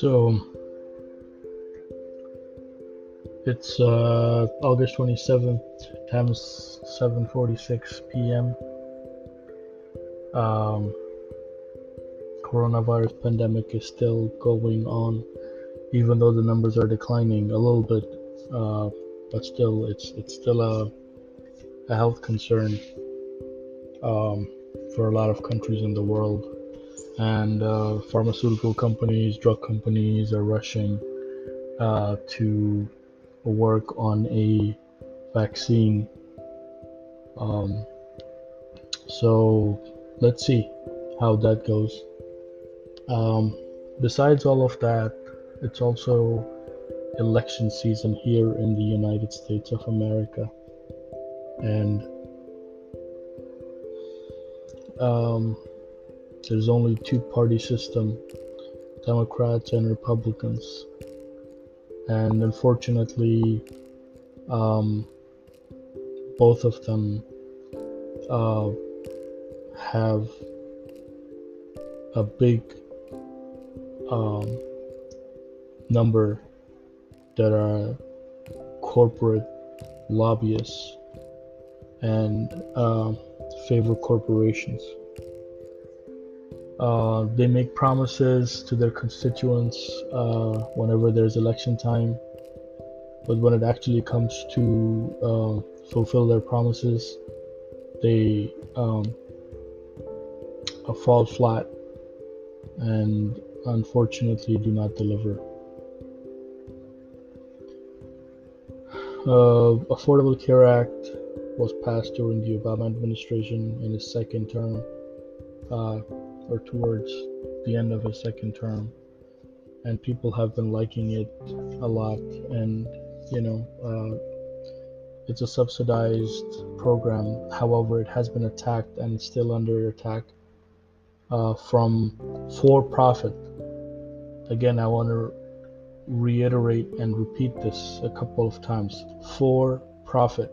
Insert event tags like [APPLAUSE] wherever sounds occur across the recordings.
So it's uh, August 27th, times 7:46 p.m. Um, coronavirus pandemic is still going on, even though the numbers are declining a little bit. Uh, but still, it's it's still a a health concern um, for a lot of countries in the world and uh, pharmaceutical companies, drug companies are rushing uh, to work on a vaccine. Um, so let's see how that goes. Um, besides all of that, it's also election season here in the United States of America. And um, there's only two party system democrats and republicans. And unfortunately um, both of them uh, have a big um, number that are corporate lobbyists and uh, favor corporations uh, they make promises to their constituents uh, whenever there's election time, but when it actually comes to uh, fulfill their promises, they um, fall flat and unfortunately do not deliver. Uh, Affordable Care Act was passed during the Obama administration in his second term. Uh, or towards the end of his second term. And people have been liking it a lot. And, you know, uh, it's a subsidized program. However, it has been attacked and still under attack uh, from for profit. Again, I want to reiterate and repeat this a couple of times for profit.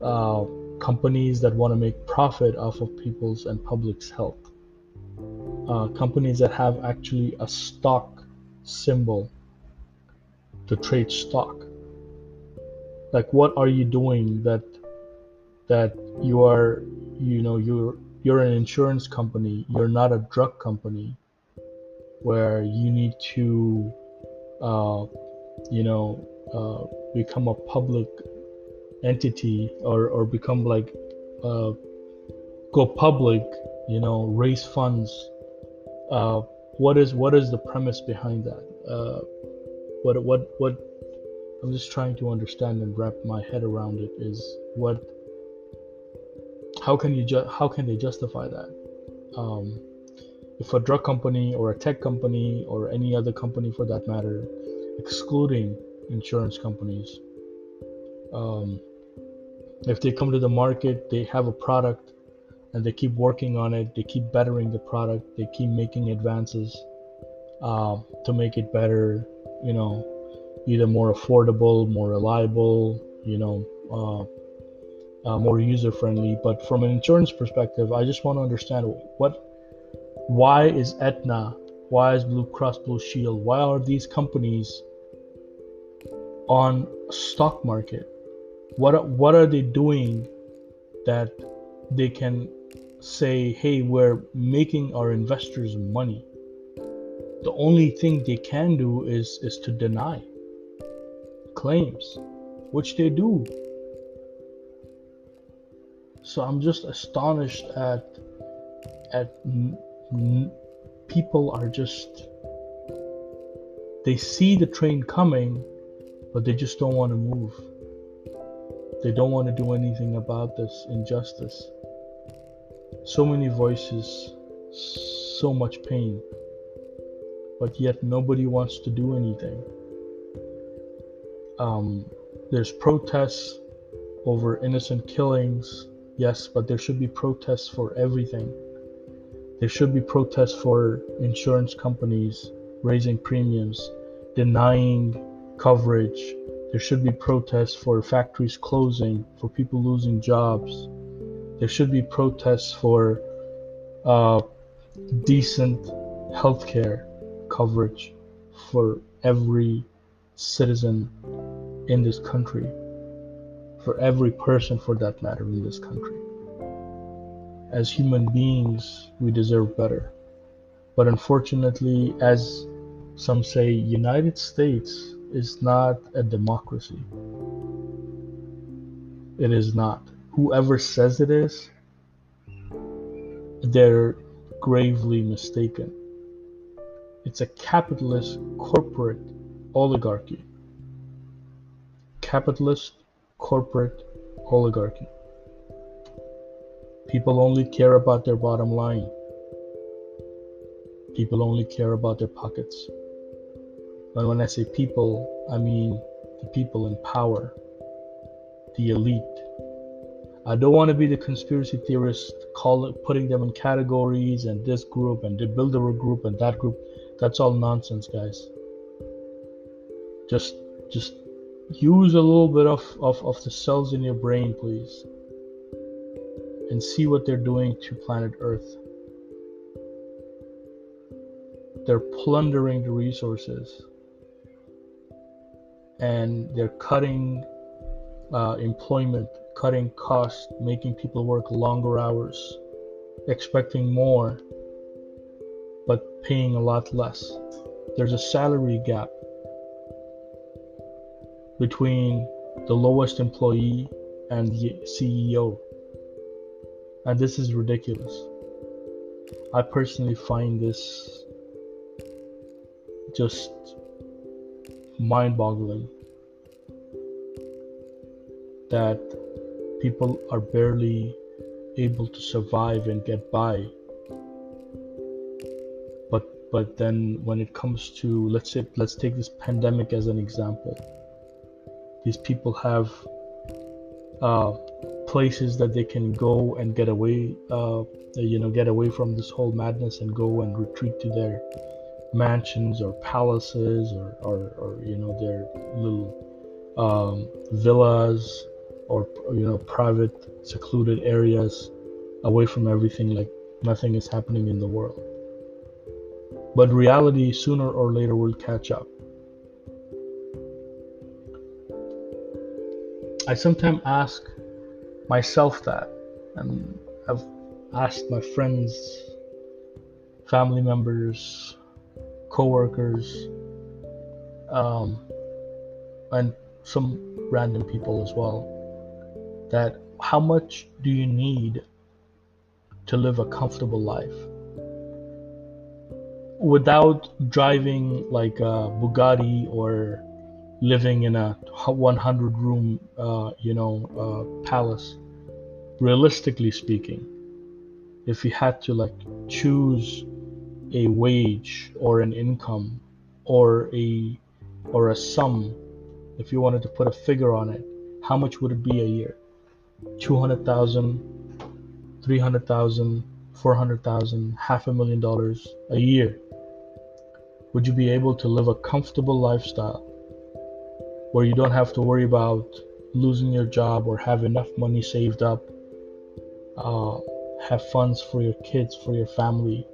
Uh, companies that want to make profit off of people's and public's health. Uh, companies that have actually a stock symbol to trade stock. Like, what are you doing that that you are, you know, you're you're an insurance company. You're not a drug company, where you need to, uh, you know, uh, become a public entity or or become like uh, go public you know raise funds. Uh, what is what is the premise behind that? Uh, what what what i'm just trying to understand and wrap my head around it is what how can you ju- how can they justify that? Um, if a drug company or a tech company or any other company for that matter excluding insurance companies um, if they come to the market they have a product and they keep working on it they keep bettering the product they keep making advances uh, to make it better you know either more affordable more reliable you know uh, uh, more user friendly but from an insurance perspective i just want to understand what why is Aetna why is blue cross blue shield why are these companies on stock market what what are they doing that they can say hey we're making our investors money? The only thing they can do is is to deny claims which they do. So i'm just astonished at at people are just they see the train coming but they just don't want to move they don't want to do anything about this injustice. So many voices, so much pain, but yet nobody wants to do anything. Um, there's protests over innocent killings, yes, but there should be protests for everything. There should be protests for insurance companies raising premiums, denying coverage, there should be protests for factories closing, for people losing jobs. There should be protests for uh, decent healthcare coverage for every citizen in this country, for every person for that matter in this country. As human beings, we deserve better. But unfortunately, as some say, United States is not a democracy. It is not. Whoever says it is, they're gravely mistaken. It's a capitalist corporate oligarchy. Capitalist corporate oligarchy. People only care about their bottom line. People only care about their pockets. And when I say people, I mean the people in power, the elite. I don't want to be the conspiracy theorist, call it, putting them in categories and this group and the Bilderberg group and that group. That's all nonsense, guys. Just, just use a little bit of, of, of the cells in your brain, please, and see what they're doing to planet Earth. They're plundering the resources and they're cutting uh, employment, cutting costs, making people work longer hours, expecting more, but paying a lot less. There's a salary gap between the lowest employee and the CEO. And this is ridiculous. I personally find this just mind boggling that people are barely able to survive and get by. But but then when it comes to let's say let's take this pandemic as an example. These people have uh, places that they can go and get away uh, you know get away from this whole madness and go and retreat to their mansions or palaces or, or, or you know their little um, villas or you know private secluded areas away from everything like nothing is happening in the world. But reality sooner or later will catch up. I sometimes ask myself that and i've asked my friends family members coworkers, um, and some random people as well. That how much do you need to live a comfortable life without driving like a Bugatti or living in a 100 room, uh, you know, uh, palace? Realistically speaking, if you had to like choose a wage or an income or a or a sum if you wanted to put a figure on it how much would it be a year? 200,000 300,000 400,000 half a million dollars a year. Would you be able to live a comfortable lifestyle where you don't have to worry about losing your job or have enough money saved up uh, have funds for your kids for your family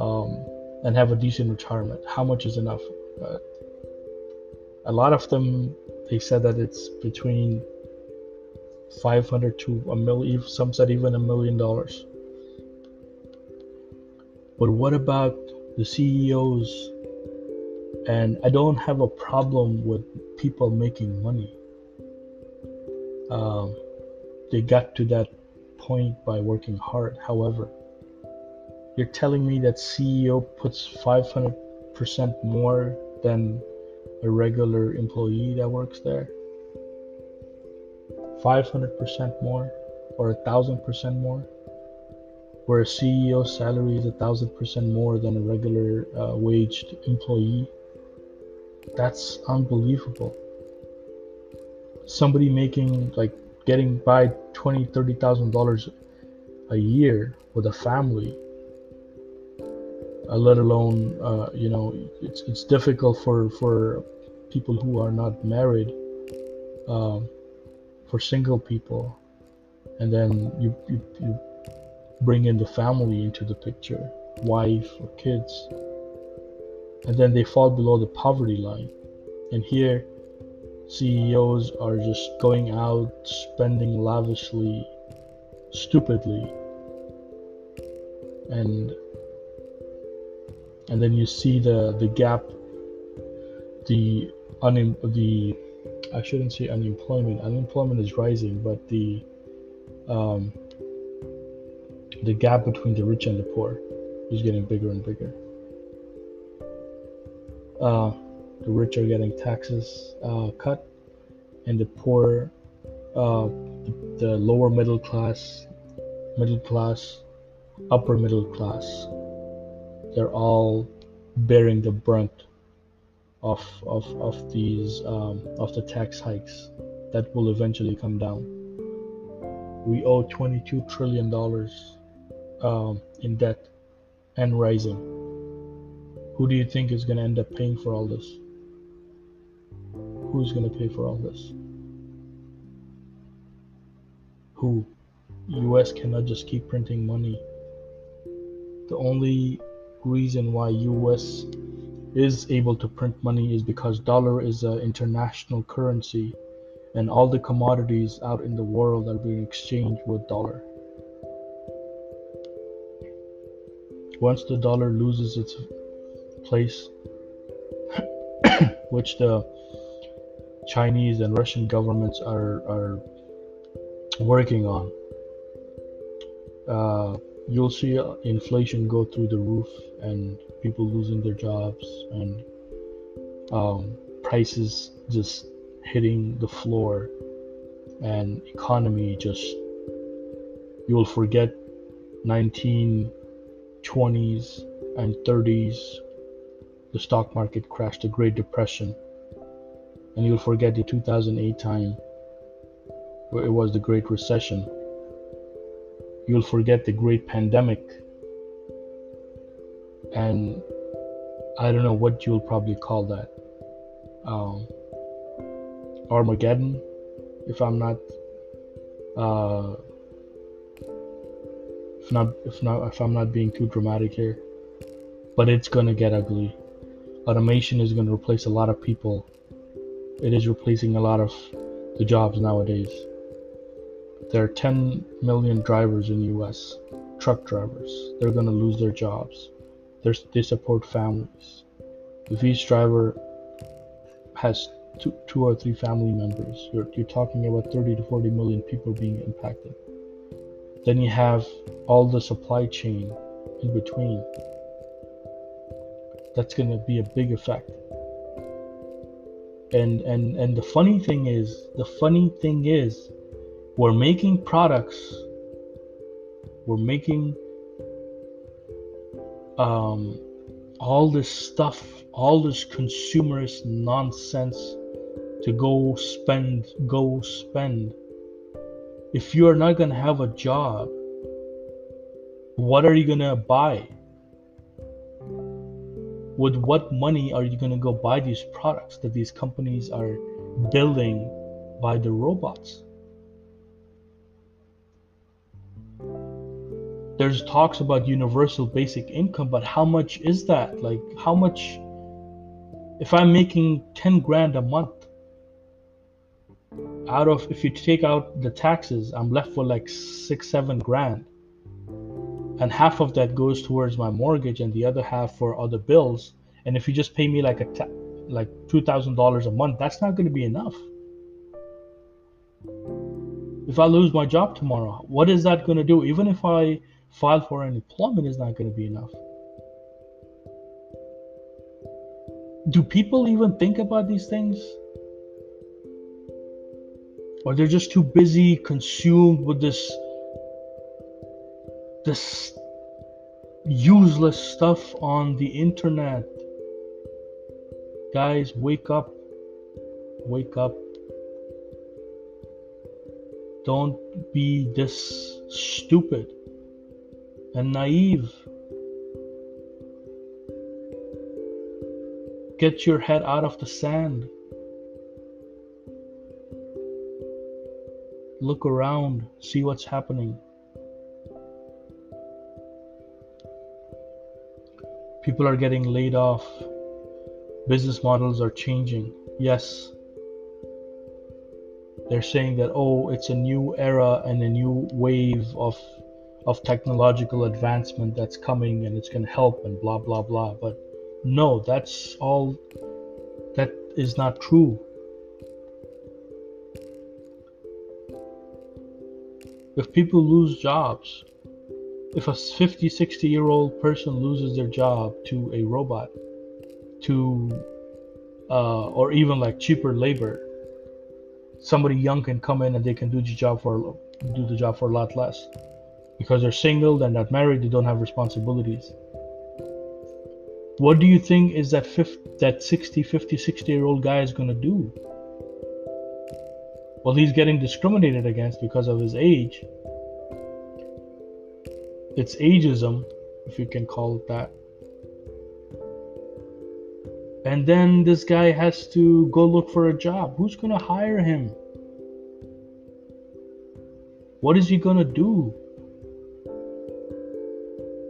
um, and have a decent retirement. How much is enough? Uh, a lot of them they said that it's between 500 to a million. Some said even a million dollars. But what about the CEOs? And I don't have a problem with people making money. Um, they got to that point by working hard. However, you're telling me that CEO puts 500% more than a regular employee that works there? 500% more or a thousand percent more? Where a CEO salary is a thousand percent more than a regular uh, waged employee? That's unbelievable. Somebody making like getting by twenty, thirty thousand dollars a year with a family uh, let alone uh, you know it's it's difficult for for people who are not married um, for single people. And then you, you you bring in the family into the picture wife or kids. And then they fall below the poverty line. And here CEOs are just going out spending lavishly stupidly. And and then you see the the gap the un the I shouldn't say unemployment unemployment is rising but the um, the gap between the rich and the poor is getting bigger and bigger. Uh, the rich are getting taxes uh, cut and the poor uh, the, the lower middle class middle class upper middle class they're all bearing the brunt of of of these um, of the tax hikes that will eventually come down. We owe 22 trillion dollars um, in debt and rising. Who do you think is going to end up paying for all this? Who's going to pay for all this? Who? US cannot just keep printing money. The only reason why US is able to print money is because dollar is an international currency and all the commodities out in the world are being exchanged with dollar. Once the dollar loses its place, [COUGHS] which the Chinese and Russian governments are, are working on, uh, you'll see inflation go through the roof and people losing their jobs and um, prices just hitting the floor and economy just you'll forget 1920s and 30s the stock market crashed the great depression. And you'll forget the 2008 time where it was the great recession you'll forget the great pandemic and I don't know what you'll probably call that. Um, Armageddon, if I'm not, uh, if not, if not, if I'm not being too dramatic here, but it's gonna get ugly. Automation is gonna replace a lot of people. It is replacing a lot of the jobs nowadays. There are 10 million drivers in the U.S. Truck drivers. They're gonna lose their jobs they support families. If each driver has two, two or three family members, you're, you're talking about 30 to 40 million people being impacted. Then you have all the supply chain in between. That's going to be a big effect. And and and the funny thing is, the funny thing is, we're making products. We're making um, all this stuff, all this consumerist nonsense to go spend, go spend. If you are not going to have a job, what are you going to buy? With what money are you going to go buy these products that these companies are building by the robots? There's talks about universal basic income, but how much is that? Like, how much? If I'm making 10 grand a month, out of, if you take out the taxes, I'm left with like six, seven grand. And half of that goes towards my mortgage and the other half for other bills. And if you just pay me like a, ta- like $2,000 a month, that's not going to be enough. If I lose my job tomorrow, what is that going to do? Even if I file for unemployment is not going to be enough. Do people even think about these things? Or they're just too busy consumed with this this useless stuff on the internet. Guys, wake up. Wake up. Don't be this stupid and naive. Get your head out of the sand. Look around, see what's happening. People are getting laid off. Business models are changing. Yes. They're saying that oh, it's a new era and a new wave of of technological advancement that's coming and it's going to help and blah blah blah. But no, that's all that is not true. If people lose jobs, if a 50, 60 year old person loses their job to a robot, to uh, or even like cheaper labor, somebody young can come in and they can do the job for do the job for a lot less because they're single, they're not married, they don't have responsibilities. What do you think is that 50, that 60, 50, 60 year old guy is going to do? Well, he's getting discriminated against because of his age. It's ageism, if you can call it that. And then this guy has to go look for a job. Who's going to hire him? What is he going to do?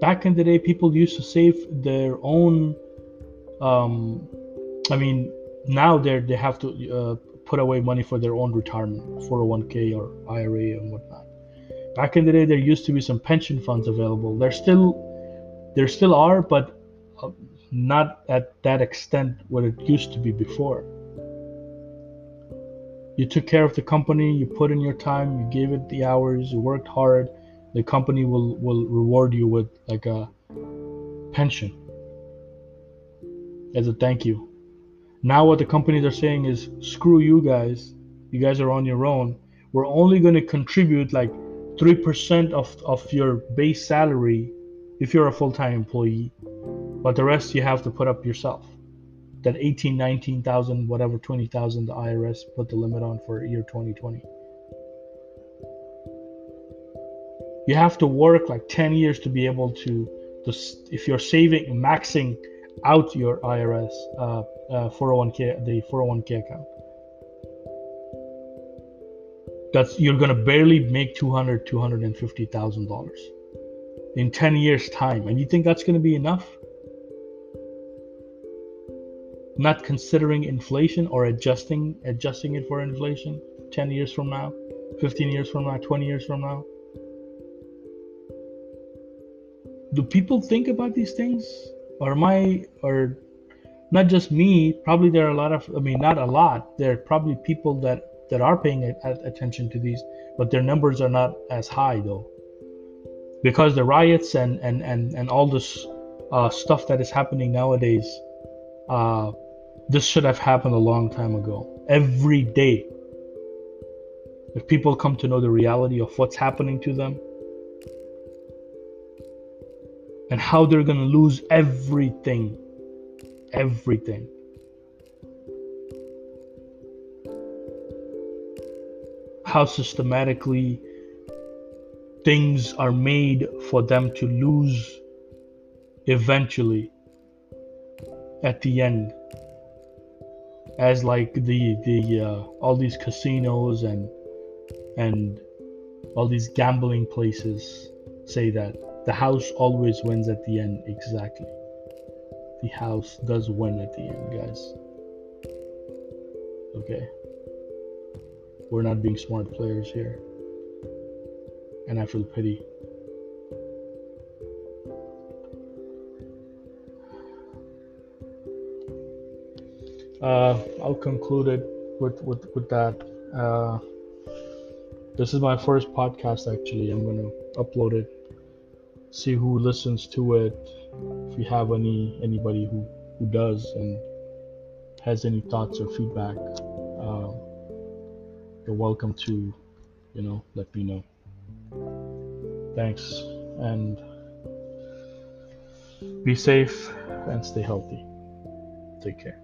Back in the day, people used to save their own. Um, I mean, now they they have to uh, put away money for their own retirement, 401k or IRA and whatnot. Back in the day, there used to be some pension funds available. There still, there still are, but uh, not at that extent what it used to be before. You took care of the company, you put in your time, you gave it the hours, you worked hard. The company will will reward you with like a pension as a thank you. Now what the companies are saying is screw you guys. You guys are on your own. We're only going to contribute like 3% of, of your base salary if you're a full-time employee. But the rest you have to put up yourself. That 18, 19,000, whatever 20,000 the IRS put the limit on for year 2020. You have to work like 10 years to be able to, to if you're saving, maxing out your IRS uh, uh, 401k, the 401k account. That's you're gonna barely make 200, 250 thousand dollars in 10 years time, and you think that's gonna be enough? Not considering inflation or adjusting adjusting it for inflation 10 years from now, 15 years from now, 20 years from now. Do people think about these things? or am I or not just me probably there are a lot of I mean not a lot. There are probably people that that are paying attention to these but their numbers are not as high though. Because the riots and and and, and all this uh, stuff that is happening nowadays uh, this should have happened a long time ago. Every day if people come to know the reality of what's happening to them and how they're going to lose everything. Everything. How systematically things are made for them to lose eventually at the end as like the the uh, all these casinos and and all these gambling places say that the house always wins at the end, exactly. The house does win at the end, guys. Okay? We're not being smart players here. And I feel pity. Uh, I'll conclude it with, with, with that. Uh, this is my first podcast, actually. I'm going to upload it see who listens to it. If you have any anybody who who does and has any thoughts or feedback, uh, you're welcome to, you know, let me know. Thanks and be safe and stay healthy. Take care.